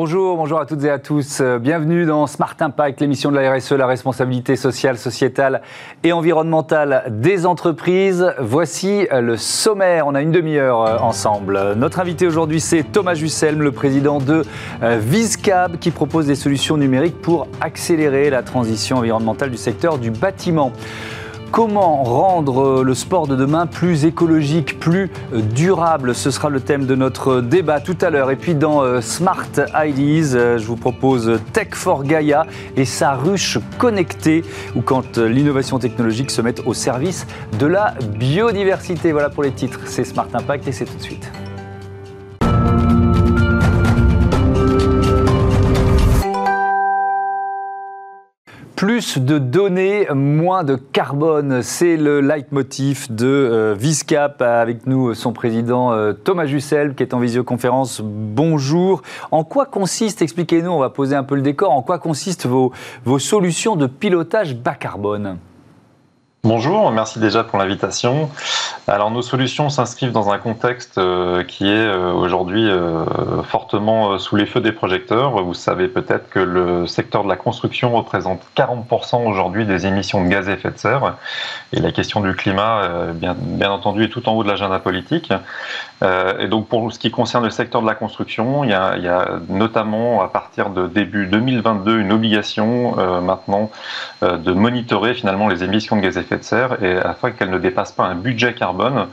Bonjour, bonjour à toutes et à tous. Euh, bienvenue dans Smart Impact, l'émission de la RSE, la responsabilité sociale, sociétale et environnementale des entreprises. Voici euh, le sommaire. On a une demi-heure euh, ensemble. Notre invité aujourd'hui, c'est Thomas Jusselm, le président de Viscab, qui propose des solutions numériques pour accélérer la transition environnementale du secteur du bâtiment. Comment rendre le sport de demain plus écologique, plus durable? Ce sera le thème de notre débat tout à l'heure. Et puis dans euh, Smart Ideas, euh, je vous propose Tech for Gaia et sa ruche connectée, ou quand euh, l'innovation technologique se met au service de la biodiversité. Voilà pour les titres. C'est Smart Impact et c'est tout de suite. Plus de données, moins de carbone, c'est le leitmotiv de euh, Viscap. Avec nous, son président euh, Thomas Jussel, qui est en visioconférence. Bonjour. En quoi consiste, expliquez-nous, on va poser un peu le décor, en quoi consistent vos solutions de pilotage bas carbone? Bonjour, merci déjà pour l'invitation. Alors nos solutions s'inscrivent dans un contexte euh, qui est euh, aujourd'hui euh, fortement sous les feux des projecteurs. Vous savez peut-être que le secteur de la construction représente 40% aujourd'hui des émissions de gaz à effet de serre et la question du climat, bien, bien entendu, est tout en haut de l'agenda politique. Et donc pour ce qui concerne le secteur de la construction, il y a, il y a notamment à partir de début 2022 une obligation maintenant de monitorer finalement les émissions de gaz à effet de serre et afin qu'elle ne dépasse pas un budget carbone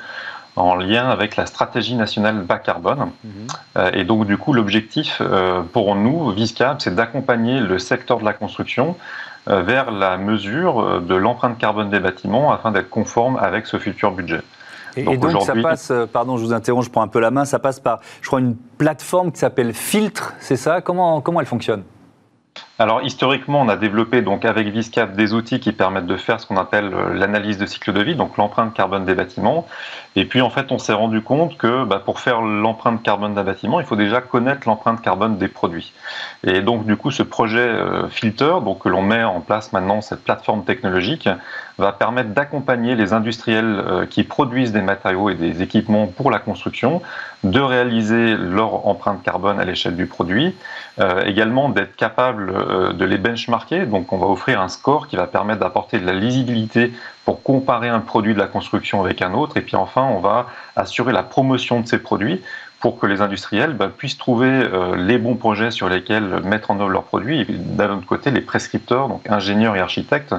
en lien avec la stratégie nationale bas carbone. Mhm. Euh, et donc, du coup, l'objectif euh, pour nous, Viscap, c'est d'accompagner le secteur de la construction euh, vers la mesure de l'empreinte carbone des bâtiments afin d'être conforme avec ce futur budget. Et donc, et donc ça passe, pardon, je vous interromps, je prends un peu la main, ça passe par, je crois, une plateforme qui s'appelle Filtre, c'est ça? Comment, comment elle fonctionne? Alors historiquement, on a développé donc avec Viscap des outils qui permettent de faire ce qu'on appelle euh, l'analyse de cycle de vie, donc l'empreinte carbone des bâtiments. Et puis en fait, on s'est rendu compte que bah, pour faire l'empreinte carbone d'un bâtiment, il faut déjà connaître l'empreinte carbone des produits. Et donc du coup, ce projet euh, Filter, donc que l'on met en place maintenant cette plateforme technologique, va permettre d'accompagner les industriels euh, qui produisent des matériaux et des équipements pour la construction, de réaliser leur empreinte carbone à l'échelle du produit, également d'être capable euh, de les benchmarker. Donc, on va offrir un score qui va permettre d'apporter de la lisibilité pour comparer un produit de la construction avec un autre. Et puis enfin, on va assurer la promotion de ces produits pour que les industriels bah, puissent trouver euh, les bons projets sur lesquels mettre en œuvre leurs produits. Et d'un autre côté, les prescripteurs, donc ingénieurs et architectes,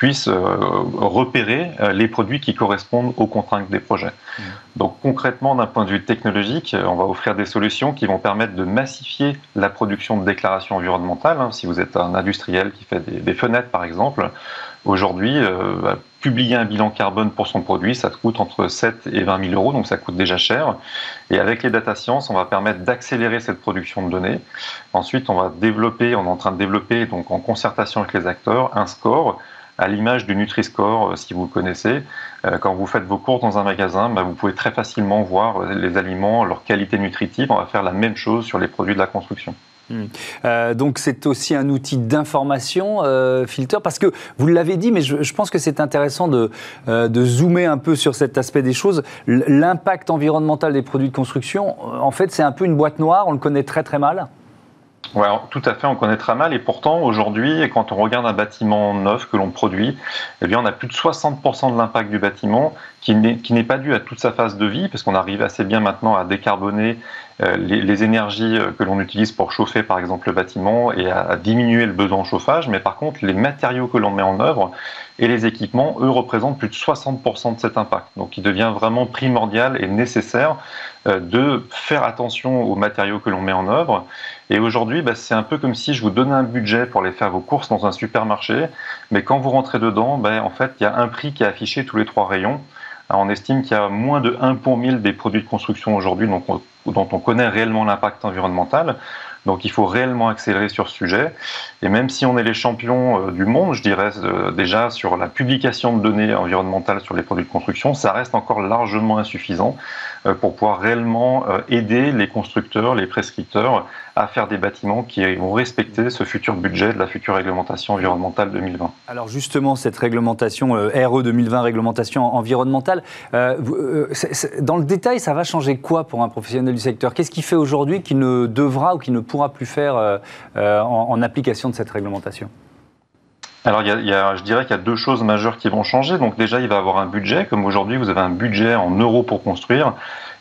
puissent euh, repérer euh, les produits qui correspondent aux contraintes des projets. Mmh. Donc concrètement, d'un point de vue technologique, on va offrir des solutions qui vont permettre de massifier la production de déclarations environnementales. Hein. Si vous êtes un industriel qui fait des, fenêtres, par exemple, aujourd'hui, euh, bah, publier un bilan carbone pour son produit, ça coûte entre 7 et 20 000 euros, donc ça coûte déjà cher. Et avec les data science, on va permettre d'accélérer cette production de données. Ensuite, on va développer, on est en train de développer, donc en concertation avec les acteurs, un score à l'image du Nutri-Score, euh, si vous le connaissez. Euh, quand vous faites vos courses dans un magasin, bah, vous pouvez très facilement voir euh, les aliments, leur qualité nutritive. On va faire la même chose sur les produits de la construction. Hmm. donc c'est aussi un outil d'information, Filter, parce que vous l'avez dit, mais je, pense que c'est intéressant de, de, zoomer un peu sur cet aspect des choses. L'impact environnemental des produits de construction, en fait, c'est un peu une boîte noire, on le connaît très très mal. Ouais, tout à fait, on connaît très mal. Et pourtant, aujourd'hui, quand on regarde un bâtiment neuf que l'on produit, eh bien, on a plus de 60% de l'impact du bâtiment qui n'est pas dû à toute sa phase de vie, parce qu'on arrive assez bien maintenant à décarboner euh, les, énergies euh, que l'on utilise pour chauffer, par exemple, le bâtiment et à, diminuer le besoin en chauffage. Mais par contre, les matériaux que l'on met en œuvre et les équipements, eux, représentent plus de 60% de cet impact. Donc, il devient vraiment primordial et nécessaire euh, de faire attention aux matériaux que l'on met en œuvre. Et aujourd'hui, bah, c'est un peu comme si je vous donnais un budget pour aller faire vos courses dans un supermarché, mais quand vous rentrez dedans, bah, en fait, il y a un prix qui est affiché tous les trois rayons. on estime qu'il y a moins de 1 pour 1000 des produits de construction aujourd'hui dont on connaît réellement l'impact environnemental. Donc il faut réellement accélérer sur ce sujet. Et même si on est les champions euh, du monde, je dirais euh, déjà sur la publication de données environnementales sur les produits de construction, ça reste encore largement insuffisant. Euh, pour pouvoir réellement euh, aider les constructeurs, les prescripteurs à faire des bâtiments qui vont respecter ce futur budget de la future réglementation environnementale 2020. Alors justement, cette réglementation euh, RE 2020, réglementation environnementale, dans le détail, ça va changer quoi pour un professionnel du secteur? Qu'est-ce qui fait aujourd'hui qu'il ne devra ou qu'il ne pourra plus faire en, application de cette réglementation? Alors, je dirais qu'il y a deux choses majeures qui vont changer. Donc, déjà, il va avoir un budget. Comme aujourd'hui, vous avez un budget en euros pour construire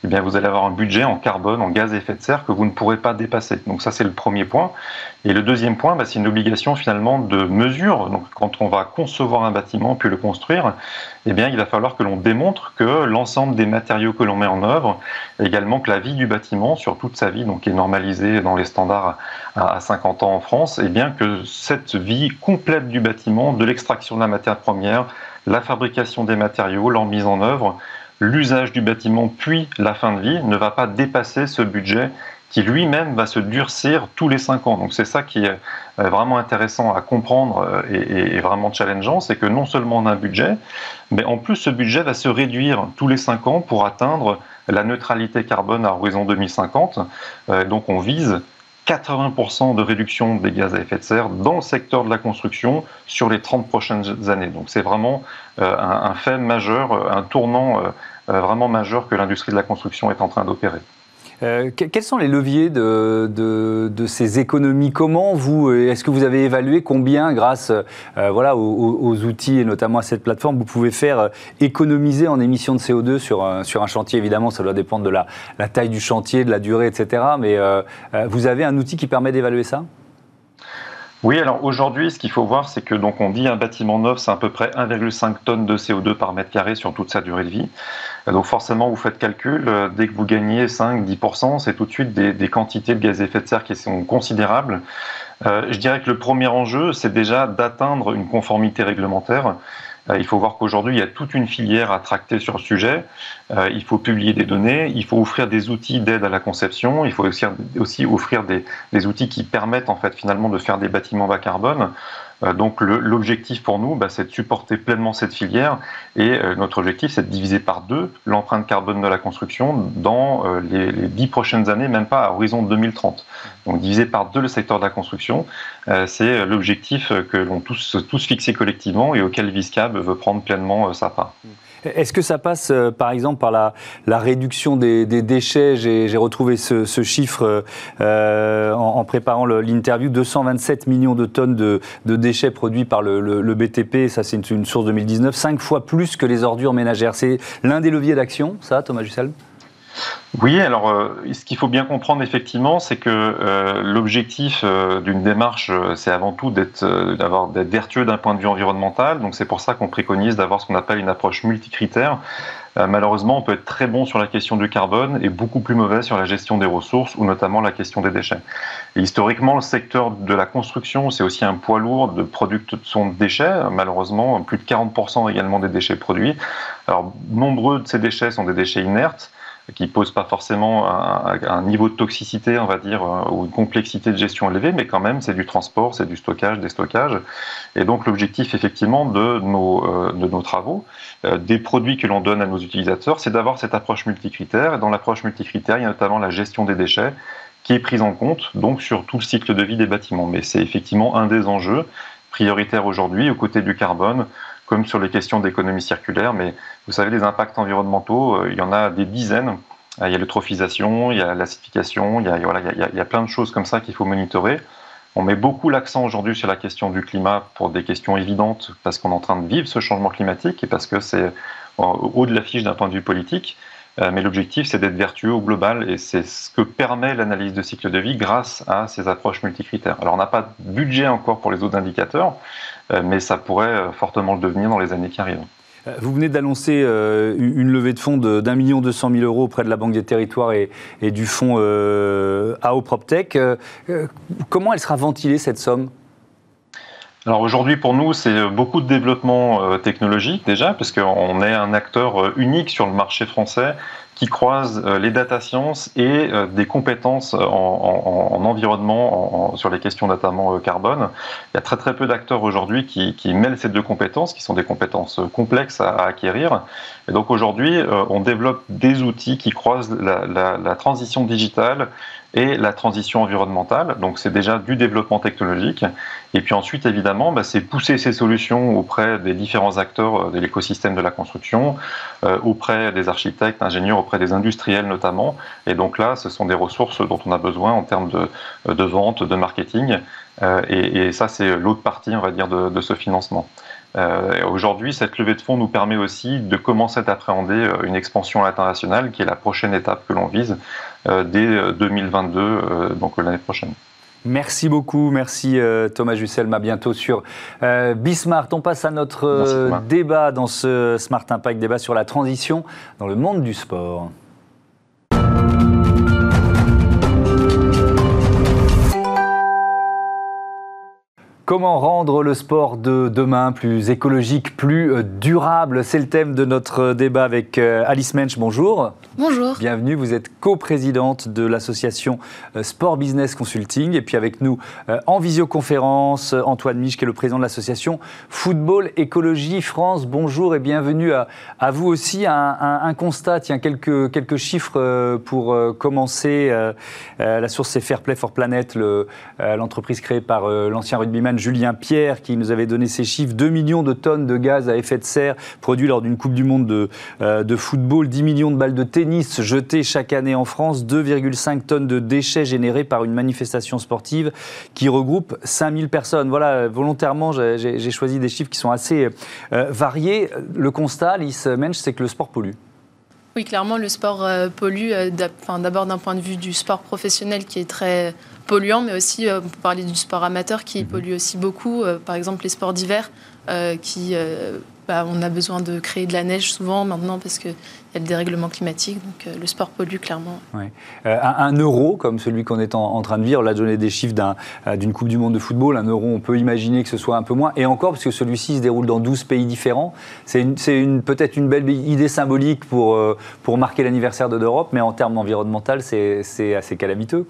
eh bien, vous allez avoir un budget en carbone, en gaz à effet de serre que vous ne pourrez pas dépasser. Donc ça, c'est le premier point. Et le deuxième point, bah, c'est une obligation finalement de mesure. Donc quand on va concevoir un bâtiment puis le construire, eh il va falloir que l'on démontre que l'ensemble des matériaux que l'on met en œuvre, également que la vie du bâtiment sur toute sa vie, donc qui est normalisée dans les standards à 50 ans en France, eh bien que cette vie complète du bâtiment, de l'extraction de la matière première, la fabrication des matériaux, leur mise en œuvre, l'usage du bâtiment puis la fin de vie ne va pas dépasser ce budget qui lui-même va se durcir tous les cinq ans. Donc c'est ça qui est euh, vraiment intéressant à comprendre euh, et, vraiment challengeant, c'est que non seulement on a un budget, mais en plus ce budget va se réduire tous les cinq ans pour atteindre la neutralité carbone à horizon 2050. Euh, donc on vise 80% de réduction des gaz à effet de serre dans le secteur de la construction sur les 30 prochaines années. Donc c'est vraiment un, fait majeur, un tournant vraiment majeur que l'industrie de la construction est en train d'opérer. Euh, quels sont les leviers de, de, ces économies? Comment vous, euh, est-ce que vous avez évalué combien, grâce voilà, aux, outils et notamment à cette plateforme, vous pouvez faire économiser en émissions de CO2 sur, sur un chantier? Évidemment, ça doit dépendre de la, la, taille du chantier, de la durée, etc. Mais vous avez un outil qui permet d'évaluer ça? Oui, alors aujourd'hui, ce qu'il faut voir, c'est que donc on dit un bâtiment neuf, c'est à peu près 1,5 tonnes de CO2 par mètre carré sur toute sa durée de vie. Donc forcément, vous faites calcul, euh, dès que vous gagnez 5-10%, c'est tout de suite des, quantités de gaz à effet de serre qui sont considérables. Euh, je dirais que le premier enjeu, c'est déjà d'atteindre une conformité réglementaire. Euh, il faut voir qu'aujourd'hui, il y a toute une filière à tracter sur le sujet. Euh, il faut publier des données, il faut offrir des outils d'aide à la conception, il faut aussi, offrir des, outils qui permettent en fait finalement de faire des bâtiments bas carbone. Euh, donc l'objectif pour nous, bah, c'est de supporter pleinement cette filière et notre objectif, c'est de diviser par deux l'empreinte carbone de la construction dans les, dix prochaines années, même pas à horizon 2030. Donc diviser par deux le secteur de la construction, c'est l'objectif que l'on tous, tous fixé collectivement et auquel Viscab veut prendre pleinement sa part. Est-ce que ça passe, euh, par exemple, par la, réduction des, déchets J'ai retrouvé ce, chiffre euh, en, préparant l'interview 227 millions de tonnes de, déchets produits par le, BTP. Ça, c'est une, une, source 2019, cinq fois plus que les ordures ménagères. C'est l'un des leviers d'action, ça, Thomas Jussel? Oui, alors euh, ce qu'il faut bien comprendre effectivement, c'est que euh, l'objectif euh, d'une démarche, c'est avant tout d'être vertueux d'un point de vue environnemental. Donc c'est pour ça qu'on préconise d'avoir ce qu'on appelle une approche multicritère. malheureusement, on peut être très bon sur la question du carbone et beaucoup plus mauvais sur la gestion des ressources ou notamment la question des déchets. Et historiquement, le secteur de la construction, c'est aussi un poids lourd de production de déchets. Malheureusement, plus de 40% également des déchets produits. Alors, nombreux de ces déchets sont des déchets inertes qui pose pas forcément un, niveau de toxicité, on va dire, euh, ou une complexité de gestion élevée, mais quand même, c'est du transport, c'est du stockage, des stockages. Et donc, l'objectif, effectivement, de nos, euh, de nos travaux, euh, des produits que l'on donne à nos utilisateurs, c'est d'avoir cette approche multicritère. Et dans l'approche multicritère, il y a notamment la gestion des déchets qui est prise en compte, donc, sur tout le cycle de vie des bâtiments. Mais c'est effectivement un des enjeux prioritaires aujourd'hui, aux côtés du carbone, comme sur les questions d'économie circulaire. Mais vous savez, les impacts environnementaux, euh, il y en a des dizaines. Euh, il y a l'eutrophisation, il y a l'acidification, il, y a, il, y a, plein de choses comme ça qu'il faut monitorer. On met beaucoup l'accent aujourd'hui sur la question du climat pour des questions évidentes, parce qu'on est en train de vivre ce changement climatique et parce que c'est euh, au haut de l'affiche d'un point de vue politique. Mais l'objectif, c'est d'être vertueux au global et c'est ce que permet l'analyse de cycle de vie grâce à ces approches multicritères. Alors, on n'a pas de budget encore pour les autres indicateurs, euh, mais ça pourrait euh, fortement le devenir dans les années qui arrivent. Euh, vous venez d'annoncer une levée de fonds d'un million deux cent mille euros auprès de la Banque des Territoires et, du fonds AO PropTech. Comment elle sera ventilée cette somme? Alors aujourd'hui pour nous c'est beaucoup de développement technologique déjà parce qu'on est un acteur unique sur le marché français qui croisent euh, les data science et euh, des compétences en, environnement sur les questions notamment euh, carbone. Il y a très très peu d'acteurs aujourd'hui qui, mêlent ces deux compétences, qui sont des compétences complexes à, acquérir. Et donc aujourd'hui, on développe des outils qui croisent la, transition digitale et la transition environnementale. Donc c'est déjà du développement technologique. Et puis ensuite, évidemment, bah, c'est pousser ces solutions auprès des différents acteurs euh, de l'écosystème de la construction, euh, auprès des architectes, ingénieurs, auprès des industriels notamment. Et donc là, ce sont des ressources dont on a besoin en termes de, de vente, de marketing. Euh, et, et, ça, c'est l'autre partie, on va dire, de, de ce financement. Euh, Aujourd'hui, cette levée de fonds nous permet aussi de commencer à appréhender euh, une expansion internationale qui est la prochaine étape que l'on vise euh, dès 2022, euh, euh, donc l'année prochaine. Merci beaucoup, merci Thomas Jusselma. À bientôt sur Bismart. On passe à notre débat dans ce Smart Impact, débat sur la transition dans le monde du sport. Comment rendre le sport de demain plus écologique, plus euh, durable? C'est le thème de notre débat avec euh, Alice Mensch. Bonjour. Bonjour. Bienvenue. Vous êtes coprésidente de l'association euh, Sport Business Consulting. Et puis avec nous en visioconférence, Antoine Mich, qui est le président de l'association Football Écologie France. Bonjour et bienvenue à, à vous aussi. Un, un, un, constat, tiens, quelques, quelques chiffres pour commencer. La source, c'est Fair Play for Planet, l'entreprise créée par l'ancien rugbyman Julien Pierre qui nous avait donné ces chiffres 2 millions de tonnes de gaz à effet de serre produits lors d'une Coupe du Monde de, euh, football, 10 millions de balles de tennis jetées chaque année en France, 2,5 tonnes de déchets générés par une manifestation sportive qui regroupe 5000 personnes. Voilà, volontairement, j'ai choisi des chiffres qui sont assez euh, variés. Le constat, Alice Mensch, c'est que le sport pollue. Oui, clairement, le sport euh, pollue, euh, d'abord d'un point de vue du sport professionnel qui est très polluant, mais aussi, euh, pour parler du sport amateur qui mhm. pollue aussi beaucoup. Par exemple, les sports d'hiver, qui, bah, on a besoin de créer de la neige souvent maintenant parce qu'il y a le dérèglement climatique. Donc le sport pollue clairement. Ouais. un, euro, comme celui qu'on est en, train de vivre, a donné des chiffres d'une Coupe du Monde de football. Un euro, on peut imaginer que ce soit un peu moins. Et encore, parce que celui-ci se déroule dans 12 pays différents. C'est peut-être une belle idée symbolique pour, marquer l'anniversaire de l'Europe, mais en termes environnemental, c'est assez calamiteux.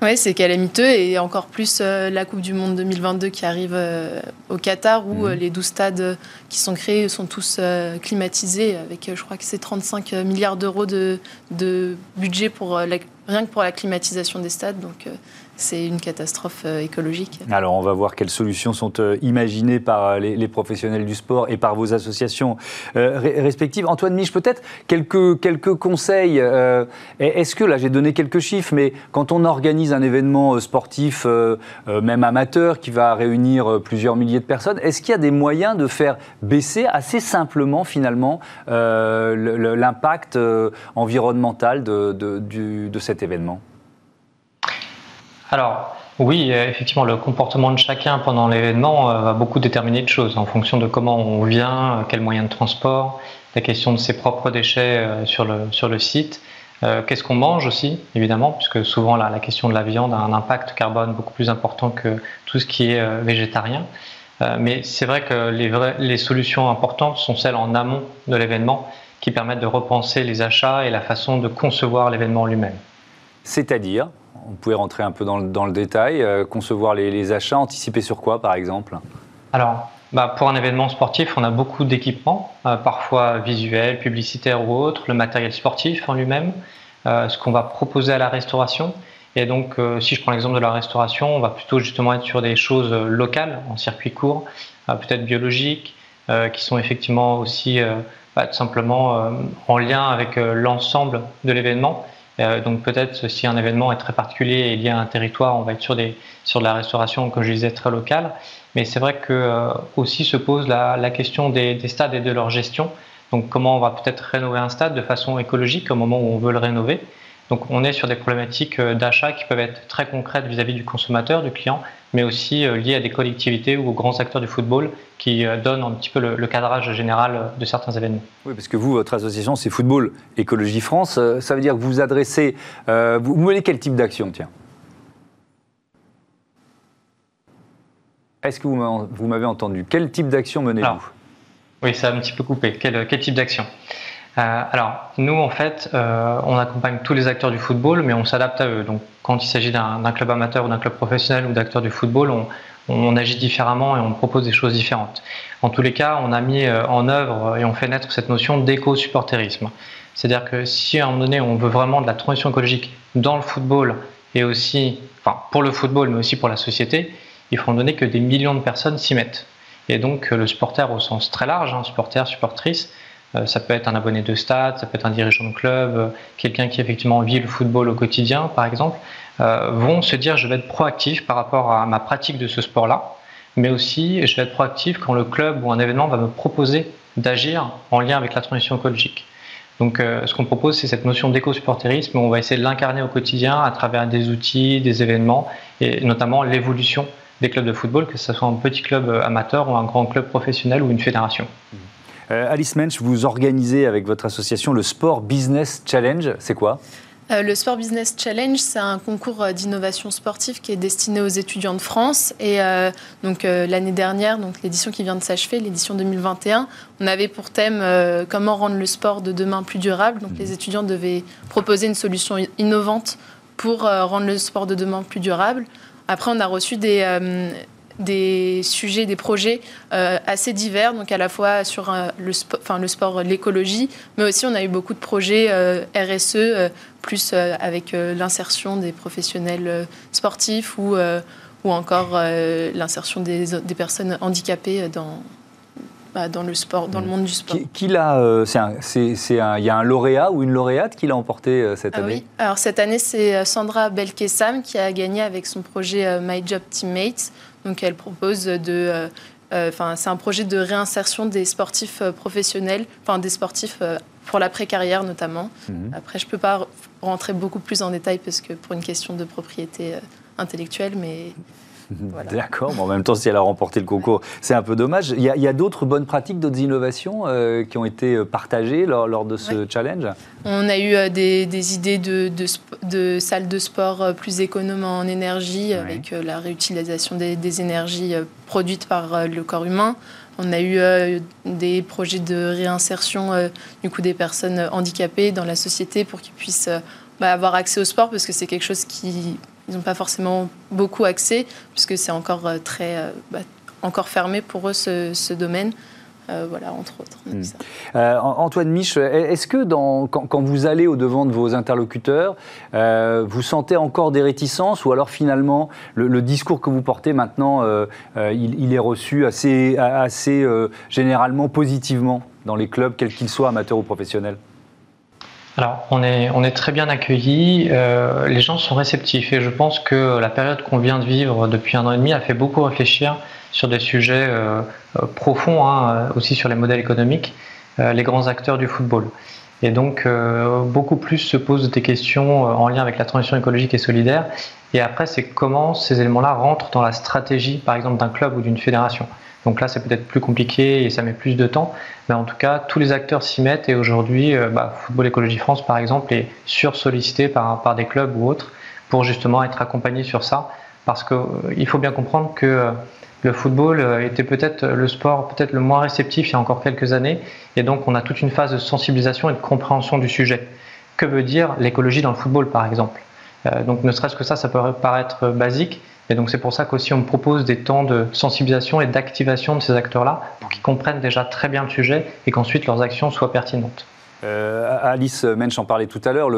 Oui, c'est calamiteux et encore plus euh, la Coupe du Monde 2022 qui arrive euh, au Qatar où euh, mhm. les 12 stades qui sont créés sont tous climatisés avec, je crois que c'est 35 milliards d'euros de, de, budget pour rien que pour la climatisation des stades. Donc c'est une catastrophe euh, écologique. Alors on va voir quelles solutions sont euh, imaginées par euh, les, professionnels du sport et par vos associations respectives. Antoine Mich, peut-être quelques, quelques conseils. Est-ce que, là j'ai donné quelques chiffres, mais quand on organise un événement sportif, même amateur, qui va réunir plusieurs milliers de personnes, est-ce qu'il y a des moyens de faire baisser assez simplement finalement l'impact environnemental de, de événement alors, oui, euh, effectivement, le comportement de chacun pendant l'événement euh, va beaucoup déterminer de choses en fonction de comment on vient, euh, quels moyens de transport, la question de ses propres déchets sur le, site. Qu'est-ce qu'on mange aussi, évidemment, puisque souvent la, question de la viande a un impact carbone beaucoup plus important que tout ce qui est végétarien. mais c'est vrai que les solutions importantes sont celles en amont de l'événement qui permettent de repenser les achats et la façon de concevoir l'événement lui-même. C'est-à-dire on pouvait rentrer un peu dans le, détail, euh, concevoir les, les, achats, anticiper sur quoi par exemple Alors, bah, pour un événement sportif, on a beaucoup d'équipements, euh, parfois visuels, publicitaires ou autres, le matériel sportif en lui-même, euh, ce qu'on va proposer à la restauration. Et donc, si je prends l'exemple de la restauration, on va plutôt justement être sur des choses locales, en circuit court, peut-être biologiques, qui sont effectivement aussi bah, tout simplement en lien avec l'ensemble de l'événement euh, donc peut-être si un événement est très particulier et lié à un territoire, on va être sur, des, sur de la restauration, comme je disais, très locale. Mais c'est vrai que euh, aussi se pose la, question des, des, stades et de leur gestion. Donc comment on va peut-être rénover un stade de façon écologique au moment où on veut le rénover. Donc on est sur des problématiques euh, d'achat qui peuvent être très concrètes vis-à-vis du consommateur, du client, mais aussi euh, liées à des collectivités ou aux grands acteurs du football qui euh, donnent un petit peu le, cadrage général de certains événements. Oui, parce que vous, votre association, c'est Football Écologie France. Ça veut dire que vous adressez... vous menez quel type d'action, tiens? Est-ce que vous m'avez entendu? Quel type d'action menez-vous? Oui, ça a un petit peu coupé. Quel, quel type d'action? Euh, alors, nous, en fait, euh, on accompagne tous les acteurs du football, mais on s'adapte à eux. Donc, quand il s'agit d'un club amateur ou d'un club professionnel ou d'acteurs du football, on, agit différemment et on propose des choses différentes. En tous les cas, on a mis euh, en œuvre et on fait naître cette notion d'éco-supporterisme. C'est-à-dire que si à un moment donné, on veut vraiment de la transition écologique dans le football et aussi, enfin pour le football, mais aussi pour la société, il faut en donner que des millions de personnes s'y mettent. Et donc le supporter au sens très large, hein, supporter, supportrice, ça peut être un abonné de stade, ça peut être un dirigeant de club, euh, quelqu'un qui effectivement vit le football au quotidien, par exemple, euh, vont se dire je vais être proactif par rapport à ma pratique de ce sport-là, mais aussi je vais être proactif quand le club ou un événement va me proposer d'agir en lien avec la transition écologique. Donc, ce qu'on propose, c'est cette notion d'éco-supporterisme on va essayer de l'incarner au quotidien à travers des outils, des événements et notamment l'évolution des clubs de football, que ce soit un petit club amateur ou un grand club professionnel ou une fédération. Mmh. Euh, Alice Mensch, vous organisez avec votre association le Sport Business Challenge. C'est quoi? Euh, le Sport Business Challenge, c'est un concours euh, d'innovation sportive qui est destiné aux étudiants de France. Et donc l'année dernière, donc l'édition qui vient de s'achever, l'édition 2021, on avait pour thème comment rendre le sport de demain plus durable. Donc mmh. les étudiants devaient proposer une solution innovante pour rendre le sport de demain plus durable. Après, on a reçu des, des sujets, des projets euh, assez divers, donc à la fois sur euh, le, enfin, le sport, l'écologie, mais aussi on a eu beaucoup de projets euh, RSE, plus avec l'insertion des professionnels sportifs ou, ou encore l'insertion des, des, personnes handicapées dans, bah, dans le sport, dans le monde du sport. Qui, l'a c'est il y a un lauréat ou une lauréate qui l'a emporté cette ah année? Oui. Alors cette année, c'est Sandra Belkessam qui a gagné avec son projet My Job Teammates. Donc elle propose de euh, euh, Enfin, c'est un projet de réinsertion des sportifs euh, professionnels, enfin des sportifs pour l'après-carrière notamment. Mhm. Après, je ne peux pas rentrer beaucoup plus en détail parce que pour une question de propriété intellectuelle, mais D'accord, mais en même temps, si elle a remporté le concours, c'est un peu dommage. Il y a, d'autres bonnes pratiques, d'autres innovations euh, qui ont été euh, partagées lors, de ce challenge? On a eu euh, des, idées de, de, salles de sport plus économes en énergie, avec la réutilisation des, énergies produites par le corps humain. On a eu des projets de réinsertion du coup des personnes handicapées dans la société pour qu'ils puissent bah, avoir accès au sport parce que c'est quelque chose qui ils n'ont pas forcément beaucoup accès, puisque c'est encore euh, très euh, bah, encore fermé pour eux ce, domaine. Euh, voilà, entre autres. Hmm. Antoine Mich, est-ce que dans, quand, vous allez au-devant de vos interlocuteurs, vous sentez encore des réticences ou alors finalement le, discours que vous portez maintenant, il, est reçu assez, assez généralement positivement dans les clubs, quels qu'ils soient, amateurs ou professionnels? Alors, on est, on très bien accueillis, euh, les gens sont réceptifs et je pense que la période qu'on vient de vivre depuis un an et demi a fait beaucoup réfléchir sur des sujets euh, euh, profonds, hein, aussi sur les modèles économiques, les grands acteurs du football. Et donc, beaucoup plus se posent des questions en lien avec la transition écologique et solidaire. Et après, c'est comment ces éléments-là rentrent dans la stratégie, par exemple, d'un club ou d'une fédération. Donc là, c'est peut-être plus compliqué et ça met plus de temps. Mais en tout cas, tous les acteurs s'y mettent et aujourd'hui, euh, bah, Football Écologie France, par exemple, est sursollicité par, par des clubs ou autres pour justement être accompagné sur ça. Parce qu'il euh, faut bien comprendre que euh, le football était peut-être le sport peut-être le moins réceptif il y a encore quelques années. Et donc, on a toute une phase de sensibilisation et de compréhension du sujet. Que veut dire l'écologie dans le football, par exemple? Donc, ne serait-ce que ça, ça peut paraître basique. Et donc c'est pour ça qu'aussi on propose des temps de sensibilisation et d'activation de ces acteurs-là pour qu'ils comprennent déjà très bien le sujet et qu'ensuite leurs actions soient pertinentes. Euh, Alice Mensch en parlait tout à l'heure,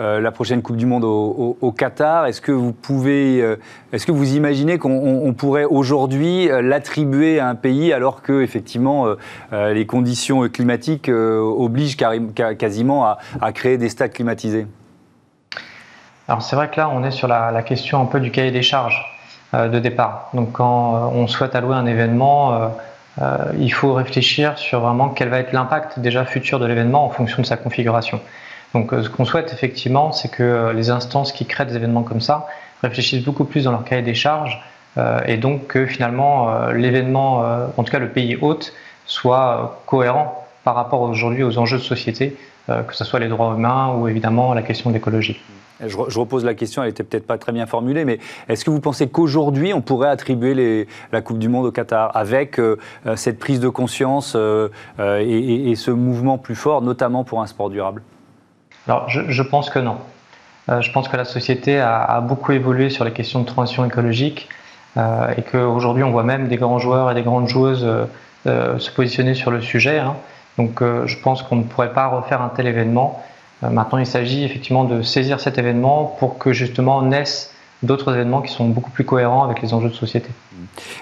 euh, la prochaine Coupe du Monde au, Qatar. Est-ce que vous pouvez, euh, est-ce que vous imaginez qu'on pourrait aujourd'hui l'attribuer à un pays alors que effectivement les conditions climatiques obligent quasiment à créer des stades climatisés? Alors c'est vrai que là on est sur la, question un peu du cahier des charges. Euh, de départ. Donc quand euh, on souhaite allouer un événement, euh, il faut réfléchir sur vraiment quel va être l'impact déjà futur de l'événement en fonction de sa configuration. Donc ce qu'on souhaite effectivement, c'est que les instances qui créent des événements comme ça réfléchissent beaucoup plus dans leur cahier des charges et donc que finalement l'événement, en tout cas le pays hôte, soit cohérent par rapport aujourd'hui aux enjeux de société, que ce soit les droits humains ou évidemment la question de l'écologie. Je, repose la question, elle n'était peut-être pas très bien formulée, mais est-ce que vous pensez qu'aujourd'hui, on pourrait attribuer la Coupe du Monde au Qatar avec euh, euh, cette prise de conscience euh, et, ce mouvement plus fort, notamment pour un sport durable? Alors, je, pense que non. je pense que la société a, beaucoup évolué sur les questions de transition écologique et qu'aujourd'hui, on voit même des grands joueurs et des grandes joueuses se positionner sur le sujet. Hein. Donc, je pense qu'on ne pourrait pas refaire un tel événement maintenant, il s'agit effectivement de saisir cet événement pour que justement naissent d'autres événements qui sont beaucoup plus cohérents avec les enjeux de société.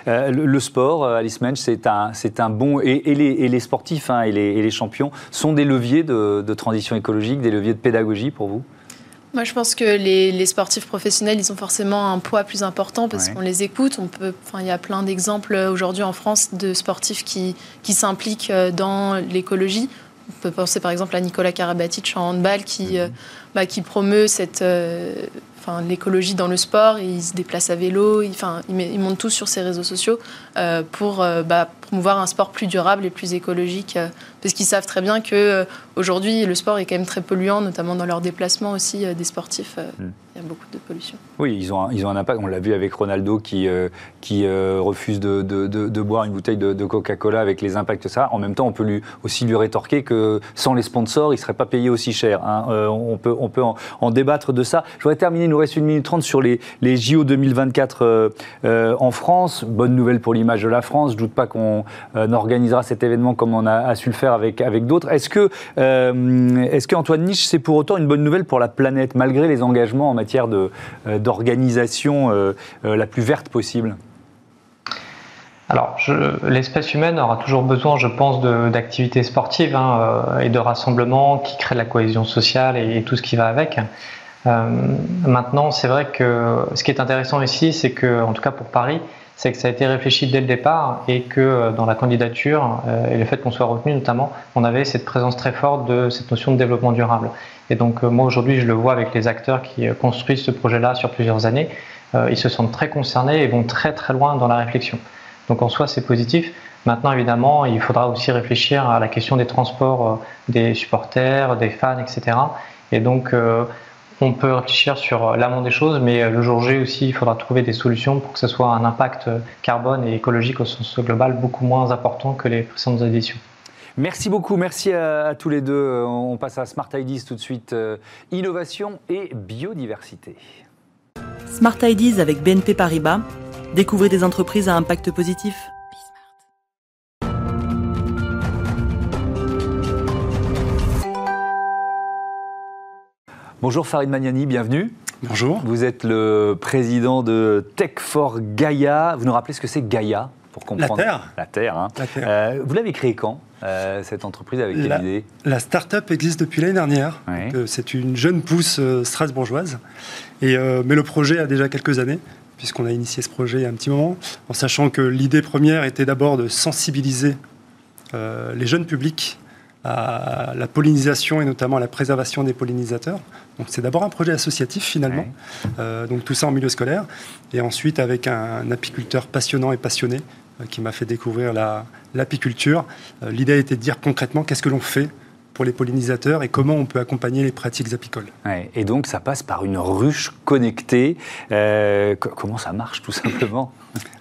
Euh, le, sport, euh, Alice Mensch, c'est un, un bon. Et, les, sportifs hein, et, les, champions sont des leviers de, transition écologique, des leviers de pédagogie pour vous? Moi, je pense que les, sportifs professionnels, ils ont forcément un poids plus important parce qu'on les écoute. On peut, enfin, il y a plein d'exemples aujourd'hui en France de sportifs qui, qui s'impliquent euh, dans l'écologie. On peut penser par exemple à Nicolas Karabatic en handball qui, mhm. bah, qui promeut cette, enfin, l'écologie dans le sport. Il se déplace à vélo. Il, enfin, il, monte tout sur ses réseaux sociaux euh, pour euh, bah, promouvoir un sport plus durable et plus écologique. Euh, parce qu'ils savent très bien que aujourd'hui, le sport est quand même très polluant, notamment dans leurs déplacements aussi des sportifs. Mm il y a beaucoup de pollution. Oui, ils ont un, ils ont un impact. On l'a vu avec Ronaldo qui, euh, qui euh, refuse de, de, boire une bouteille de, Coca-Cola avec les impacts de ça. En même temps, on peut lui, aussi lui rétorquer que sans les sponsors, il ne serait pas payé aussi cher. Hein. Euh, on peut, on peut en, débattre de ça. Je voudrais terminer, il nous reste une minute trente sur les, les JO 2024 en France. Bonne nouvelle pour l'image de la France. Je ne doute pas qu'on organisera cet événement comme on a, a, su le faire avec, avec d'autres. Est-ce que, est-ce qu'Antoine Niche, c'est pour autant une bonne nouvelle pour la planète, malgré les engagements en matière matière euh, d'organisation euh, euh, la plus verte possible alors, l'espèce humaine aura toujours besoin, je pense, d'activités sportives hein, et de rassemblements qui créent la cohésion sociale et, tout ce qui va avec. maintenant, c'est vrai que ce qui est intéressant ici, c'est que, en tout cas pour Paris, c'est que ça a été réfléchi dès le départ et que dans la candidature et le fait qu'on soit retenu notamment, on avait cette présence très forte de cette notion de développement durable. Et donc euh, moi aujourd'hui je le vois avec les acteurs qui euh, construisent ce projet-là sur plusieurs années, euh, ils se sentent très concernés et vont très très loin dans la réflexion. Donc en soi c'est positif. Maintenant évidemment il faudra aussi réfléchir à la question des transports des supporters, des fans, etc. Et donc on peut réfléchir sur l'amont des choses, mais le jour J aussi, il faudra trouver des solutions pour que ce soit un impact carbone et écologique au sens global beaucoup moins important que les précédentes éditions. Merci beaucoup, merci à, tous les deux. Euh, on passe à Smart Ideas tout de suite. Euh, innovation et biodiversité. Smart Ideas avec BNP Paribas. Découvrez des entreprises à impact positif. Bonjour Farid Magnani, bienvenue. Bonjour. Vous êtes le président de Tech for Gaia. Vous nous rappelez ce que c'est Gaia pour comprendre La Terre. La Terre. Hein. Euh, vous l'avez créé quand? Euh, cette entreprise avec quelle la, idée La start-up existe depuis l'année dernière. C'est une jeune pousse euh, strasbourgeoise. Et, euh, mais le projet a déjà quelques années, puisqu'on a initié ce projet il y a un petit moment, en sachant que l'idée première était d'abord de sensibiliser les jeunes publics à la pollinisation et notamment à la préservation des pollinisateurs. Donc c'est d'abord un projet associatif finalement, donc tout ça en milieu scolaire, et ensuite avec un apiculteur passionnant et passionné euh, qui m'a fait découvrir l'apiculture. Euh, l'idée était de dire concrètement qu'est-ce que l'on fait pour les pollinisateurs et comment on peut accompagner les pratiques apicoles. et donc ça passe par une ruche connectée. Euh, comment ça marche tout simplement?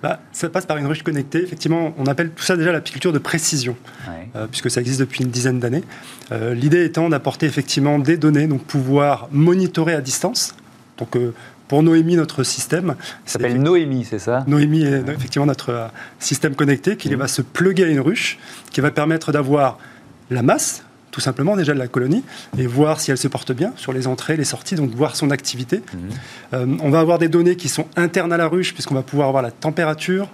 Bah, Ça passe par une ruche connectée. Effectivement, on appelle tout ça déjà l'apiculture de précision, puisque ça existe depuis une dizaine d'années. L'idée étant d'apporter effectivement des données, donc pouvoir monitorer à distance. Donc pour Noémie, notre système. Ça s'appelle Noémie, c'est ça? Noémie est effectivement notre euh, système connecté qui mmh. va se pluguer à une ruche, qui va permettre d'avoir la masse, tout simplement déjà de la colonie, et voir si elle se porte bien sur les entrées, les sorties, donc voir son activité. Mmh. Euh, on va avoir des données qui sont internes à la ruche, puisqu'on va pouvoir avoir la température,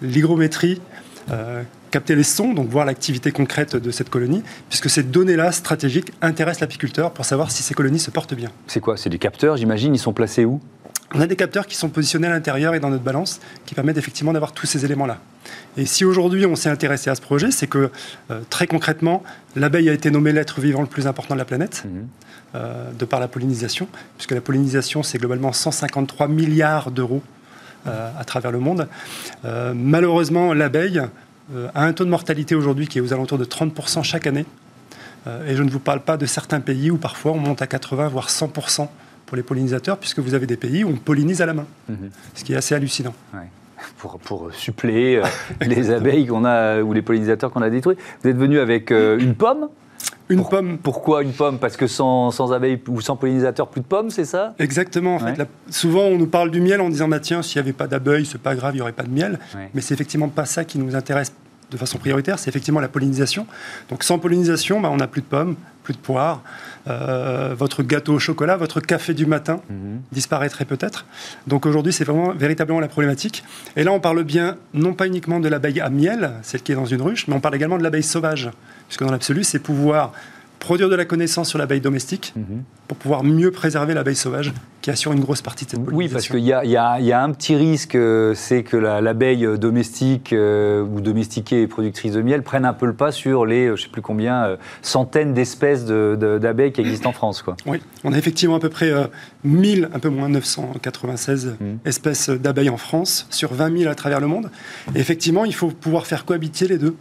l'hygrométrie, euh, capter les sons, donc voir l'activité concrète de cette colonie, puisque ces données-là stratégiques intéressent l'apiculteur pour savoir si ces colonies se portent bien. C'est quoi? C'est des capteurs, j'imagine, ils sont placés où? On a des capteurs qui sont positionnés à l'intérieur et dans notre balance qui permettent effectivement d'avoir tous ces éléments-là. Et si aujourd'hui on s'est intéressé à ce projet, c'est que euh, très concrètement, l'abeille a été nommée l'être vivant le plus important de la planète, mhm. euh, de par la pollinisation, puisque la pollinisation c'est globalement 153 milliards d'euros euh, à travers le monde. malheureusement, l'abeille a un taux de mortalité aujourd'hui qui est aux alentours de 30% chaque année. et je ne vous parle pas de certains pays où parfois on monte à 80 voire 100% pour les pollinisateurs, puisque vous avez des pays où on pollinise à la main, mhm. ce qui est assez hallucinant. Pour, pour, suppléer euh, les abeilles qu'on a, ou les pollinisateurs qu'on a détruits. Vous êtes venu avec euh, une pomme? Une pomme. Pourquoi une pomme? Parce que sans, sans, abeilles ou sans pollinisateurs, plus de pommes, c'est ça? Exactement. En fait, souvent, on nous parle du miel en disant bah, tiens, s'il n'y avait pas d'abeilles, c'est pas grave, il n'y aurait pas de miel. Mais c'est effectivement pas ça qui nous intéresse de façon prioritaire, c'est effectivement la pollinisation. Donc sans pollinisation, bah, on n'a plus de pommes, plus de poire. Euh, votre gâteau au chocolat, votre café du matin mhm. disparaîtrait peut-être. Donc aujourd'hui, c'est vraiment véritablement la problématique. Et là, on parle bien non pas uniquement de l'abeille à miel, celle qui est dans une ruche, mais on parle également de l'abeille sauvage, puisque dans l'absolu, c'est pouvoir produire de la connaissance sur l'abeille domestique mhm. pour pouvoir mieux préserver l'abeille sauvage qui assure une grosse partie de cette pollinisation. Oui, parce qu'il y, y, y, a un petit risque, euh, c'est que l'abeille domestique euh, ou domestiquée et productrice de miel prenne un peu le pas sur les, euh, je ne sais plus combien, centaines d'espèces d'abeilles qui existent en France. Quoi. Oui, on a effectivement à peu près 1000, un peu moins 996 mhm. espèces d'abeilles en France, sur 20 000 à travers le monde. Et effectivement, il faut pouvoir faire cohabiter les deux,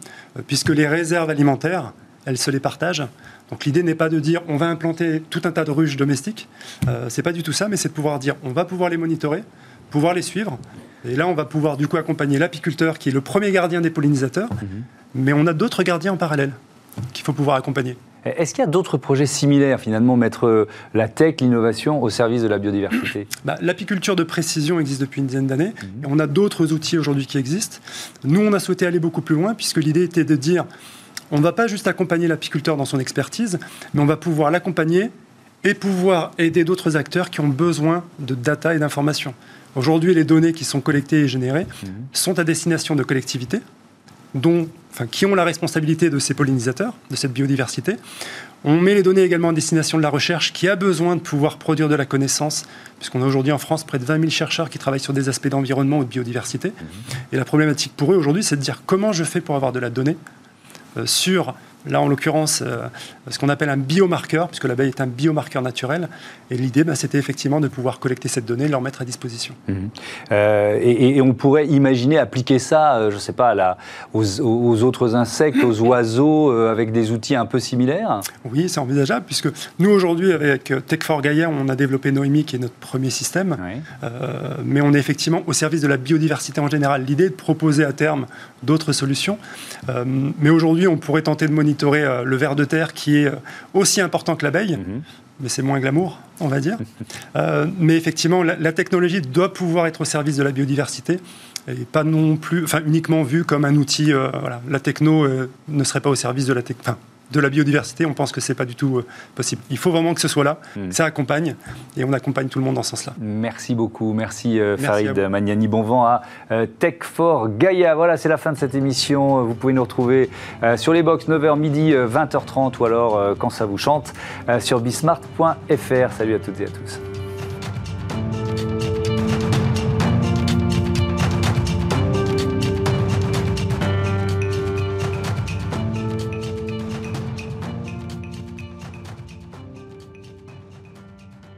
puisque les réserves alimentaires, elles se les partagent. Donc l'idée n'est pas de dire on va implanter tout un tas de ruches domestiques, euh, c'est pas du tout ça, mais c'est de pouvoir dire on va pouvoir les monitorer, pouvoir les suivre. Et là, on va pouvoir du coup accompagner l'apiculteur qui est le premier gardien des pollinisateurs, mhm. mais on a d'autres gardiens en parallèle qu'il faut pouvoir accompagner. Est-ce qu'il y a d'autres projets similaires, finalement, mettre euh, la tech, l'innovation au service de la biodiversité? Bah, L'apiculture de précision existe depuis une dizaine d'années. Mhm. et on a d'autres outils aujourd'hui qui existent. Nous, on a souhaité aller beaucoup plus loin, puisque l'idée était de dire on ne va pas juste accompagner l'apiculteur dans son expertise, mais on va pouvoir l'accompagner et pouvoir aider d'autres acteurs qui ont besoin de data et d'informations. Aujourd'hui, les données qui sont collectées et générées mhm. sont à destination de collectivités, dont, enfin, qui ont la responsabilité de ces pollinisateurs, de cette biodiversité. On met les données également à destination de la recherche qui a besoin de pouvoir produire de la connaissance, puisqu'on a aujourd'hui en France près de 20 000 chercheurs qui travaillent sur des aspects d'environnement ou de biodiversité. Mhm. Et la problématique pour eux aujourd'hui, c'est de dire comment je fais pour avoir de la donnée sur Là, en l'occurrence, euh, ce qu'on appelle un biomarqueur, puisque l'abeille est un biomarqueur naturel. Et l'idée, bah, c'était effectivement de pouvoir collecter cette donnée et leur mettre à disposition. Mhm. Euh, et, on pourrait imaginer appliquer ça, euh, je ne sais pas, là, aux, autres insectes, aux oiseaux, avec des outils un peu similaires? Oui, c'est envisageable, puisque nous, aujourd'hui, avec Tech4 Gaia, on a développé Noémie, qui est notre premier système. mais on est effectivement au service de la biodiversité en général. L'idée est de proposer à terme d'autres solutions. mais aujourd'hui, on pourrait tenter de monitorer euh, le ver de terre qui est euh, aussi important que l'abeille, mhm. mais c'est moins glamour, on va dire. Euh, mais effectivement, la, technologie doit pouvoir être au service de la biodiversité et pas non plus, enfin uniquement vue comme un outil. voilà, la techno ne serait pas au service de la techno de la biodiversité, on pense que c'est pas du tout euh, possible. Il faut vraiment que ce soit là, hmm. ça accompagne, et on accompagne tout le monde dans ce sens-là. Merci beaucoup, merci, euh, Farid Magnani. Bon vent à euh, Tech for Gaia. Voilà, c'est la fin de cette émission. Vous pouvez nous retrouver sur les box 9h midi, 20h30 ou alors quand ça vous chante sur bismart.fr. Salut à toutes et à tous.